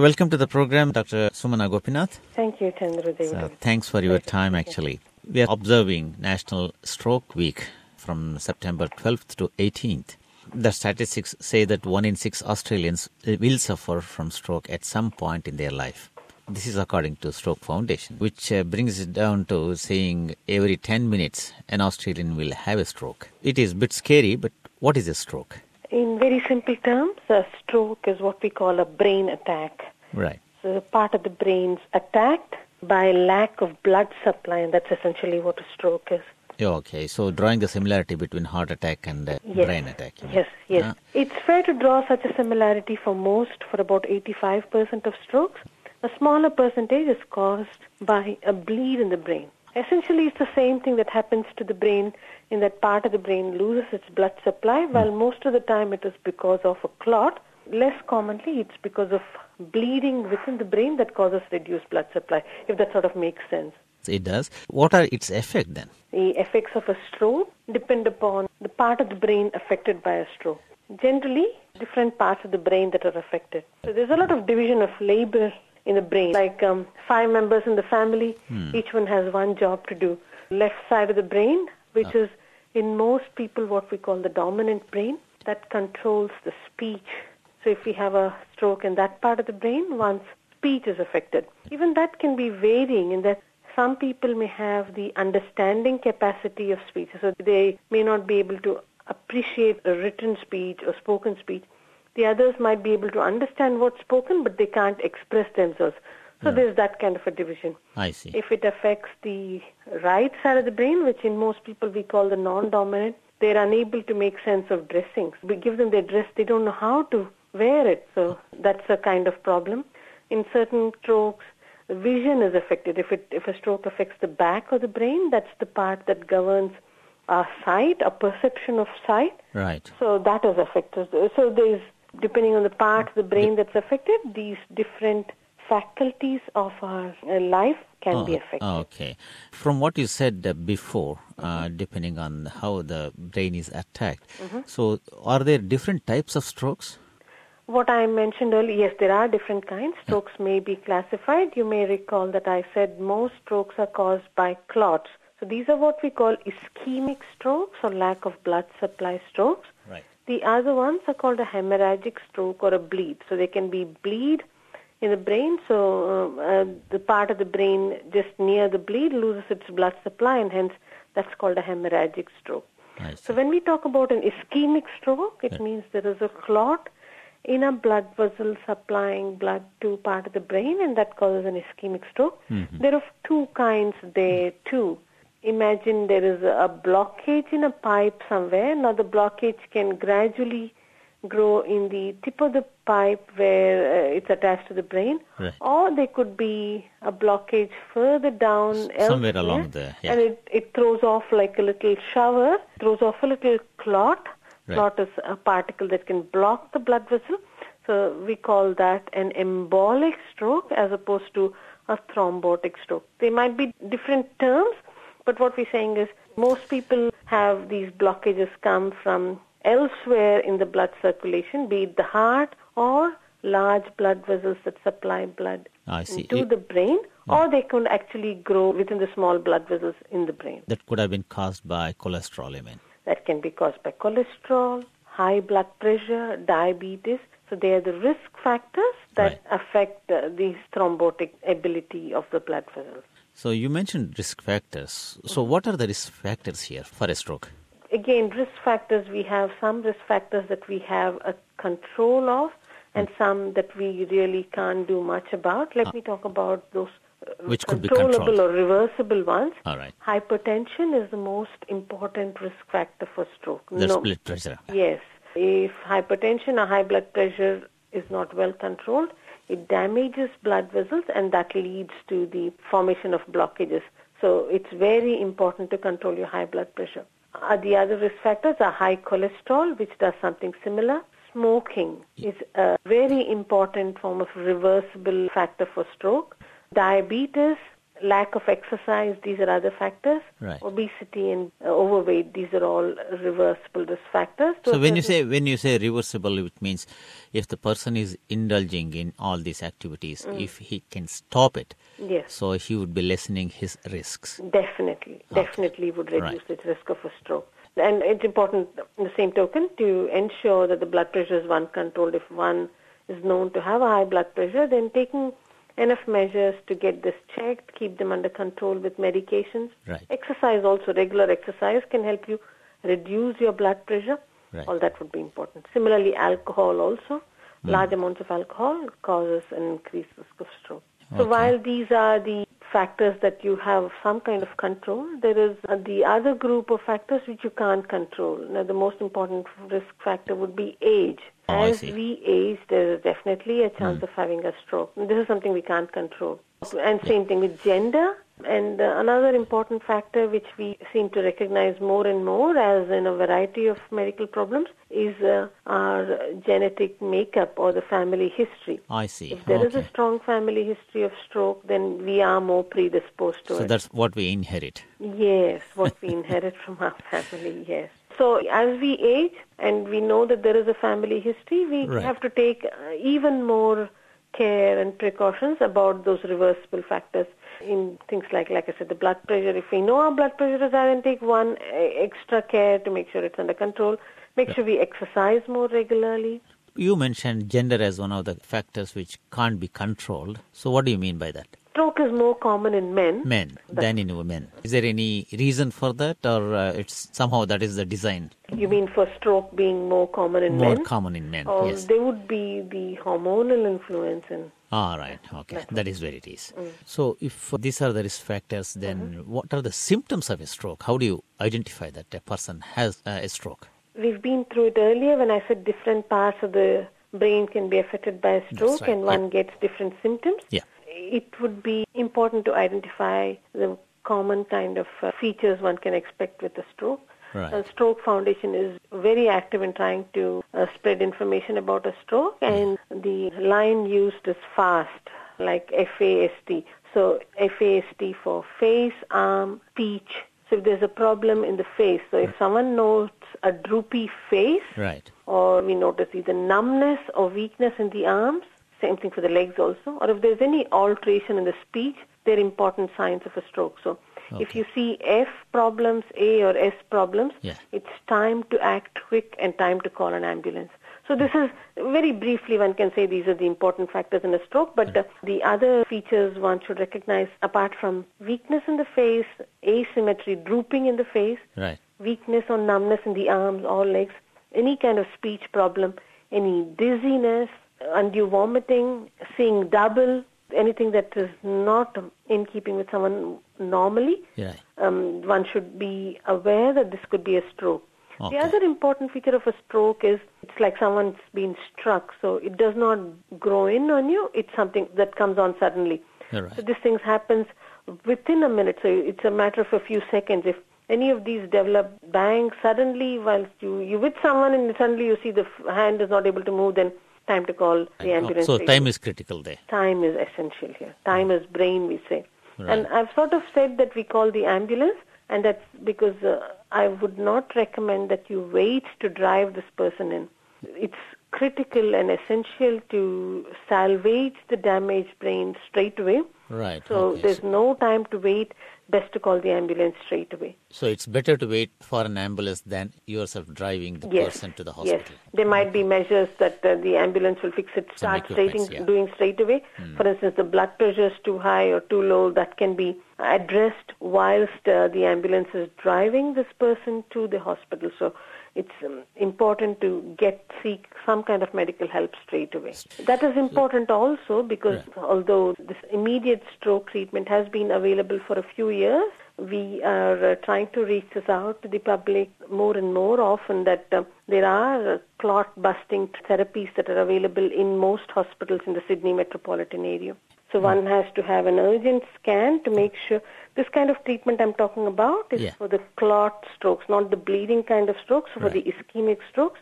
Welcome to the program, Dr. Sumana Gopinath. Thank you, Chandra Devi. So, thanks for your time, actually. We are observing National Stroke Week from September 12th to 18th. The statistics say that one in six Australians will suffer from stroke at some point in their life. This is according to Stroke Foundation, which uh, brings it down to saying every 10 minutes an Australian will have a stroke. It is a bit scary, but what is a stroke? Very simple terms, a stroke is what we call a brain attack. Right. So the part of the brain's attacked by lack of blood supply, and that's essentially what a stroke is. Okay, so drawing the similarity between heart attack and uh, Yes. brain attack. you mean? Yes, yes. Ah. It's fair to draw such a similarity for most, for about 85% of strokes. A smaller percentage is caused by a bleed in the brain. Essentially, it's the same thing that happens to the brain in that part of the brain loses its blood supply, while most of the time it is because of a clot. Less commonly, it's because of bleeding within the brain that causes reduced blood supply, if that sort of makes sense. It does. What are its effects then? The effects of a stroke depend upon the part of the brain affected by a stroke. Generally, different parts of the brain that are affected. So there's a lot of division of labor in the brain. Like um, five members in the family, each one has one job to do. Left side of the brain, which is in most people what we call the dominant brain, that controls the speech. So if we have a stroke in that part of the brain, one's speech is affected. Even that can be varying in that some people may have the understanding capacity of speech, so they may not be able to appreciate a written speech or spoken speech. The others might be able to understand what's spoken, but they can't express themselves. So there's that kind of a division. I see. If it affects the right side of the brain, which in most people we call the non-dominant, they're unable to make sense of dressings. We give them their dress, they don't know how to wear it. So that's a kind of problem. In certain strokes, vision is affected. If it if a stroke affects the back of the brain, that's the part that governs our sight, our perception of sight. Right. So that is affected. So there's, depending on the part of the mm. brain that's affected, these different faculties of our uh, life can be affected. Oh, okay. From what you said uh, before, uh, depending on how the brain is attacked, Mm-hmm. so are there different types of strokes? What I mentioned earlier, yes, there are different kinds. Strokes may be classified. You may recall that I said most strokes are caused by clots. So these are what we call ischemic strokes or lack of blood supply strokes. Right. The other ones are called a hemorrhagic stroke or a bleed. So they can be bleed in the brain. So uh, uh, the part of the brain just near the bleed loses its blood supply, and hence that's called a hemorrhagic stroke. So when we talk about an ischemic stroke, it means there is a clot in a blood vessel supplying blood to part of the brain, and that causes an ischemic stroke. There are two kinds there too. Imagine there is a blockage in a pipe somewhere. Now the blockage can gradually grow in the tip of the pipe where uh, it's attached to the brain, Right. or there could be a blockage further down somewhere elsewhere, along there, yeah. and it, it throws off like a little shower, throws off a little clot. Right. Clot is a particle that can block the blood vessel. So we call that an embolic stroke as opposed to a thrombotic stroke. They might be different terms, but what we're saying is most people have these blockages come from elsewhere in the blood circulation, be it the heart or large blood vessels that supply blood I see. into It- the brain, or they can actually grow within the small blood vessels in the brain. that could have been caused by cholesterol, I mean. That can be caused by cholesterol, high blood pressure, diabetes. So they are the risk factors that Right. affect uh, the thrombotic ability of the blood vessels. So you mentioned risk factors. So what are the risk factors here for a stroke? Again, risk factors, we have some risk factors that we have a control of and some that we really can't do much about. Let me talk about those uh, Which controllable or reversible ones. All right. Hypertension is the most important risk factor for stroke. No- blood pressure. Yes. If hypertension or high blood pressure is not well controlled, it damages blood vessels and that leads to the formation of blockages. So it's very important to control your high blood pressure. Uh, the other risk factors are high cholesterol, which does something similar. Smoking is a very important form of reversible factor for stroke. Diabetes lack of exercise, these are other factors. Right. Obesity and uh, overweight, these are all reversible risk factors. to So when you say when you say reversible, it means if the person is indulging in all these activities, if he can stop it, Yes. so he would be lessening his risks. Definitely, definitely would reduce Right. the risk of a stroke. And it's important, in the same token, to ensure that the blood pressure is one controlled. If one is known to have a high blood pressure, then taking enough measures to get this checked, keep them under control with medications. Right. Exercise also, regular exercise can help you reduce your blood pressure. Right. All that would be important. Similarly, alcohol also. Hmm. Large amounts of alcohol causes an increased risk of stroke. So Okay. while these are the factors that you have some kind of control, there is uh, the other group of factors which you can't control. Now, the most important risk factor would be age. Oh, As. We age, there is definitely a chance of having a stroke. This is something we can't control. And same thing with gender. And uh, another important factor which we seem to recognize more and more as in a variety of medical problems is uh, our genetic makeup or the family history. I see. If there is okay. a strong family history of stroke, then we are more predisposed to so it. that's what we inherit. Yes, what we inherit from our family, yes. So as we age and we know that there is a family history, we Right. have to take uh, even more care and precautions about those reversible factors in things like, like I said, the blood pressure. If we know our blood pressure is high, then take one uh, extra care to make sure it's under control. Make sure we exercise more regularly. You mentioned gender as one of the factors which can't be controlled. So what do you mean by that? Stroke is more common in men. Men than in women. Is there any reason for that, or uh, it's somehow that is the design You mean for stroke being more common in more men? More common in men? Or yes. there would be the hormonal influence in All right. Okay. That is where it is. Mm. So, if these are the risk factors, then Mm-hmm. what are the symptoms of a stroke? How do you identify that a person has uh, a stroke? We've been through it earlier when I said different parts of the brain can be affected by a stroke right, and one gets different symptoms. Yeah. It would be important to identify the common kind of uh, features one can expect with a stroke. Right. Uh, stroke Foundation is very active in trying to uh, spread information about a stroke, and the line used is FAST, like F-A-S-T. So F-A-S-T for face, arm, speech. So if there's a problem in the face, so if someone notes a droopy face, Right. or we notice either numbness or weakness in the arms, same thing for the legs also, or if there's any alteration in the speech, they're important signs of a stroke. So if you see F problems, A or S problems, Yeah. it's time to act quick and time to call an ambulance. So this is very briefly one can say these are the important factors in a stroke, but uh, the other features one should recognize apart from weakness in the face, asymmetry, drooping in the face, Right. weakness or numbness in the arms or legs, any kind of speech problem, any dizziness, undue vomiting, seeing double, anything that is not in keeping with someone normally, Yeah. um, one should be aware that this could be a stroke. Okay. The other important feature of a stroke is it's like someone's been struck, so it does not grow in on you. It's something that comes on suddenly. Right. So this thing happens within a minute. So it's a matter of a few seconds. If any of these develop bang suddenly whilst you you with someone and suddenly you see the hand is not able to move, then time to call the ambulance. so time is critical there. time is essential here. Time is brain, we say. Right. And I've sort of said that we call the ambulance, and that's because uh, I would not recommend that you wait to drive this person in. It's critical and essential to salvage the damaged brain straight away. Right. So okay. there's no time to wait. Best to call the ambulance straight away. So it's better to wait for an ambulance than yourself driving the Yes. person to the hospital. Yes. There might be measures that uh, the ambulance will fix it, start stating, yeah. Doing straight away. For instance, the blood pressure is too high or too low. That can be addressed whilst uh, the ambulance is driving this person to the hospital. So it's um, important to get seek some kind of medical help straight away. That is important also because although this immediate stroke treatment has been available for a few years, we are uh, trying to reach this out to the public more and more often that uh, there are uh, clot busting therapies that are available in most hospitals in the Sydney metropolitan area. So one has to have an urgent scan to make sure this kind of treatment I'm talking about is Yeah. for the clot strokes, not the bleeding kind of strokes, for the ischemic strokes.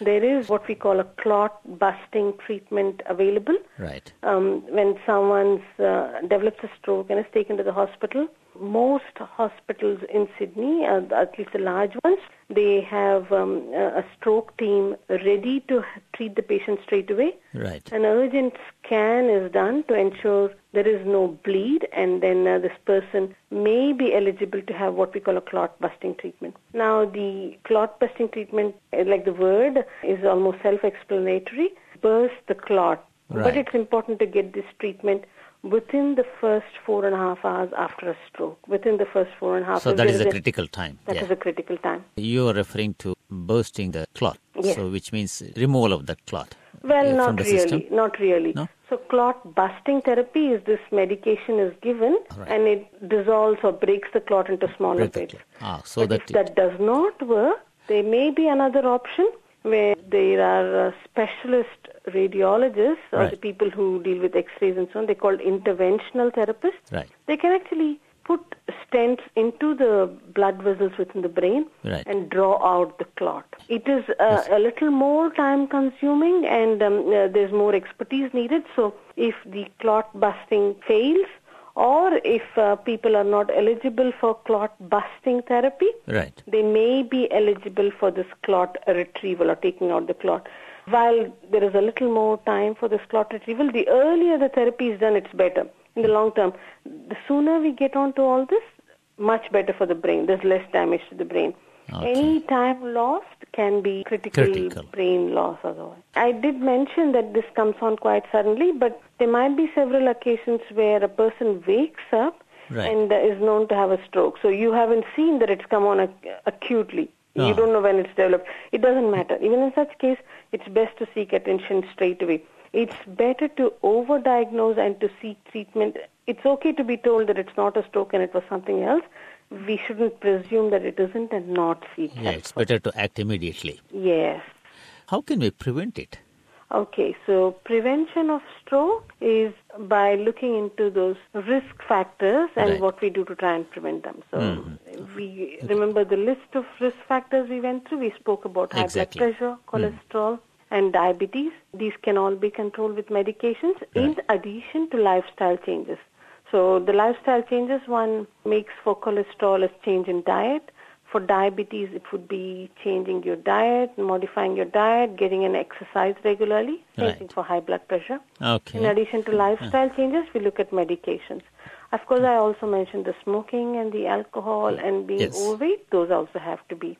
There is what we call a clot busting treatment available. Right. Um, when someone's uh, develops a stroke and is taken to the hospital, most hospitals in Sydney, uh, at least the large ones, they have um, a stroke team ready to treat the patient straight away. Right. An urgent scan is done to ensure there is no bleed, and then uh, this person may be eligible to have what we call a clot busting treatment. Now, the clot busting treatment, uh, like the word, is almost self explanatory burst the clot. But it's important to get this treatment within the first four and a half hours after a stroke. Within the first four and a half So that is a critical time. That yeah. is a critical time. You are referring to bursting the clot. Yes. So which means removal of that clot. Well, uh, not really. system. Not really. No? So clot busting therapy is this medication is given Right. and it dissolves or breaks the clot into smaller Break bits. Ah, so but that if it- that does not work, there may be another option where there are uh, specialist radiologists or Right. the people who deal with X-rays and so on. They're called interventional therapists. Right. They can actually put stents into the blood vessels within the brain Right. and draw out the clot. It is uh, a little more time consuming and um, uh, there's more expertise needed. So if the clot busting fails or if uh, people are not eligible for clot busting therapy, Right. they may be eligible for this clot retrieval or taking out the clot. While there is a little more time for this clot retrieval, the earlier the therapy is done, it's better. In the long term, the sooner we get on to all this, much better for the brain. There's less damage to the brain. Okay. Any time lost can be critical, Critical. brain loss otherwise. I did mention that this comes on quite suddenly, but there might be several occasions where a person wakes up Right. and is known to have a stroke. So you haven't seen that it's come on ac- acutely. Ah. You don't know when it's developed. It doesn't matter. Even in such case, it's best to seek attention straight away. It's better to overdiagnose and to seek treatment. It's okay to be told that it's not a stroke and it was something else. We shouldn't presume that it isn't and not seek Yeah, help. it's better to act immediately. Yes. How can we prevent it? Okay, so prevention of stroke is by looking into those risk factors and Right. what we do to try and prevent them. So mm-hmm. we remember the list of risk factors we went through. We spoke about high Exactly. blood pressure, mm. cholesterol, and diabetes. These can all be controlled with medications in addition to lifestyle changes. So the lifestyle changes one makes for cholesterol is change in diet. For diabetes, it would be changing your diet, modifying your diet, getting an exercise regularly. Same Right. for high blood pressure. Okay. In addition to lifestyle changes, we look at medications. Of course, I also mentioned the smoking and the alcohol and being Yes. overweight. Those also have to be.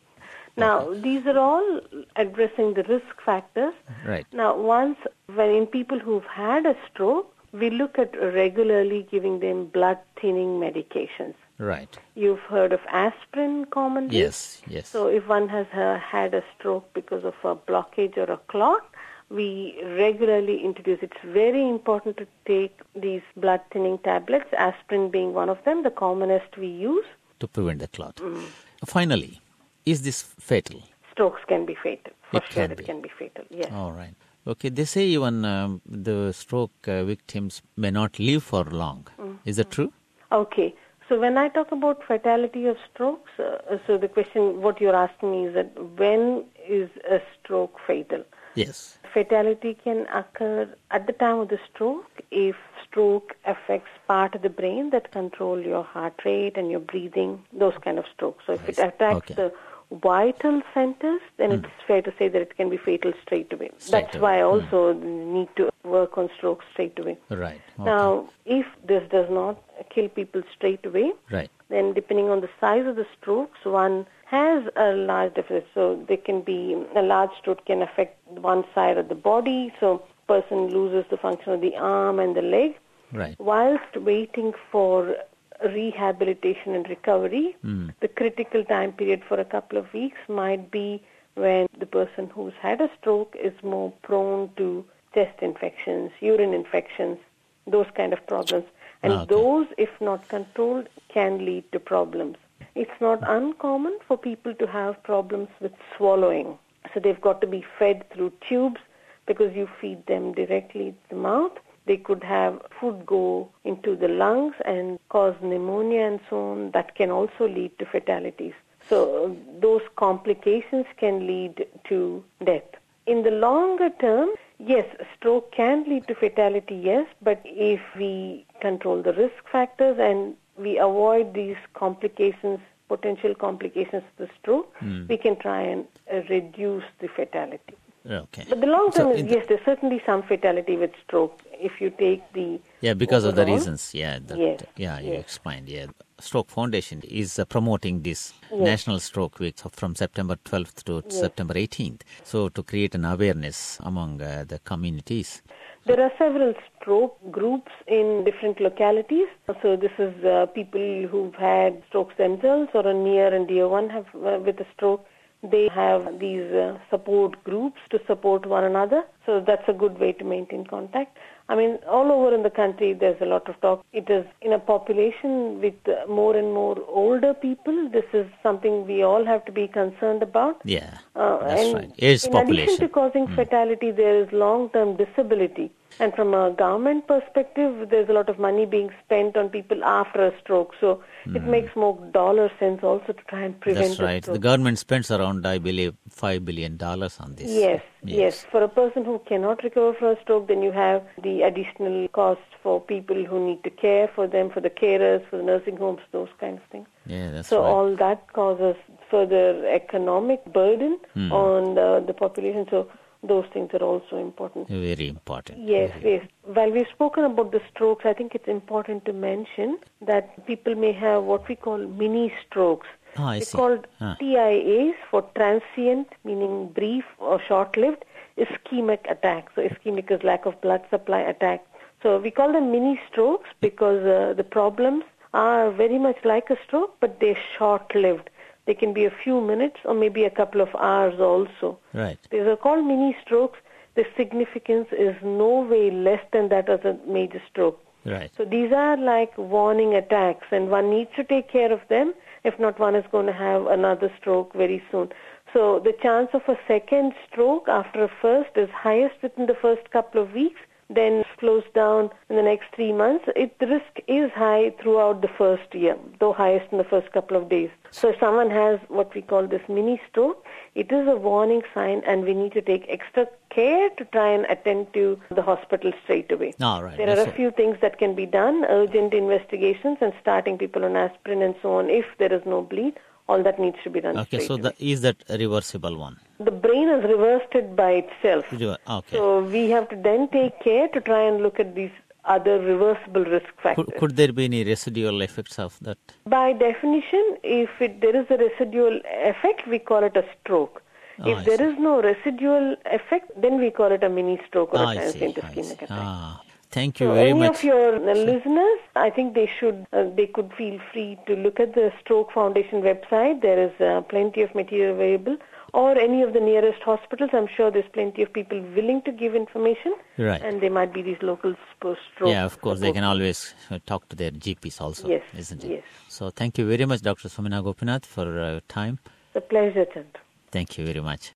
Now, these are all addressing the risk factors. Right. Now, once when in people who've had a stroke, we look at regularly giving them blood thinning medications. Right. You've heard of aspirin commonly. Yes. Yes. So if one has uh, had a stroke because of a blockage or a clot, we regularly introduce. It's very important to take these blood thinning tablets, aspirin being one of them, the commonest we use. to prevent the clot. Mm. Finally, is this fatal? Strokes can be fatal. For It sure, can it be. can be fatal. Yes. All right. Okay. They say even um, the stroke uh, victims may not live for long. Is that true? Okay. So when I talk about fatality of strokes, uh, so the question what you're asking me is that when is a stroke fatal? Yes. Fatality can occur at the time of the stroke if stroke affects part of the brain that control your heart rate and your breathing, those kind of strokes. So if it attacks Okay. the vital centers, then hmm. it's fair to say that it can be fatal straight away. Straight That's away. why I hmm. also need to work on stroke straight away. Right. Okay. Now, if this does not kill people straight away, right. then depending on the size of the strokes, one has a large deficit. So there can be a large stroke can affect one side of the body. So person loses the function of the arm and the leg. Right. Whilst waiting for rehabilitation and recovery, hmm. the critical time period for a couple of weeks might be when the person who's had a stroke is more prone to chest infections, urine infections, those kind of problems. And ah, Okay. those, if not controlled, can lead to problems. It's not uncommon for people to have problems with swallowing. So they've got to be fed through tubes because you feed them directly to the mouth. They could have food go into the lungs and cause pneumonia and so on. That can also lead to fatalities. So those complications can lead to death. In the longer term, yes, stroke can lead to fatality, yes, but if we control the risk factors and we avoid these complications, potential complications of the stroke, we can try and uh, reduce the fatality. Okay. But the long term So is the- yes, there's certainly some fatality with stroke if you take the Yeah, because of the reasons. Yeah, that, Yes, yeah, you yes. explained. Yeah, Stroke Foundation is uh, promoting this Yes. National Stroke Week from September 12th to Yes. September 18th. So to create an awareness among uh, the communities. There are several stroke groups in different localities. So this is uh, people who've had strokes themselves or a near and dear one have uh, with a stroke. They have these uh, support groups to support one another. So that's a good way to maintain contact. I mean, all over in the country, there's a lot of talk. It is in a population with uh, more and more older people. This is something we all have to be concerned about. Yeah, Uh, that's and right. In population. addition to causing fatality, there is long-term disability. And from a government perspective, there's a lot of money being spent on people after a stroke. So it makes more dollar sense also to try and prevent Hmm. That's right. The government spends around, I believe, $5 billion on this. Yes, yes, For a person who cannot recover from a stroke, then you have the additional cost for people who need to care for them, for the carers, for the nursing homes, those kinds of things. Yeah, that's So right. all that causes further economic burden Hmm. on the, the population. So those things are also important. Very important. Yes, Very- yes. While we've spoken about the strokes, I think it's important to mention that people may have what we call mini strokes. Ah, I They're see. called Ah. TIAs for transient, meaning brief or short-lived, ischemic attack. So ischemic is lack of blood supply attack. So we call them mini strokes because uh, the problems are very much like a stroke, but they're short-lived. They can be a few minutes or maybe a couple of hours also. Right. These are called mini strokes. The significance is no way less than that of a major stroke. Right. So these are like warning attacks, and one needs to take care of them. If not, one is going to have another stroke very soon. So the chance of a second stroke after a first is highest within the first couple of weeks, then slows down in the next three months. It, the risk is high throughout the first year, though highest in the first couple of days. So if someone has what we call this mini stroke, it is a warning sign, and we need to take extra care to try and attend to the hospital straight away. All right. There are a few things that can be done, urgent investigations and starting people on aspirin and so on if there is no bleed. All that needs to be done Okay, so the, is that a reversible one? The brain has reversed it by itself. Okay. So we have to then take care to try and look at these other reversible risk factors. could, could there be any residual effects of that? By definition, if it, there is a residual effect, we call it a stroke. Oh, if I there see. is no residual effect, then we call it a mini stroke or Ah, a transient ischemic attack. Ah, thank you So very any much. Any of your uh, listeners, I think they should, uh, they could feel free to look at the Stroke Foundation website. There is uh, plenty of material available, or any of the nearest hospitals. I'm sure there's plenty of people willing to give information, Right. and there might be these local sp- stroke. Yeah, of course, they can always uh, talk to their GPs also, Yes, isn't it? yes. So thank you very much, Dr. Sumana Gopinath, for uh, time. It's a pleasure, Chandra. Thank you very much.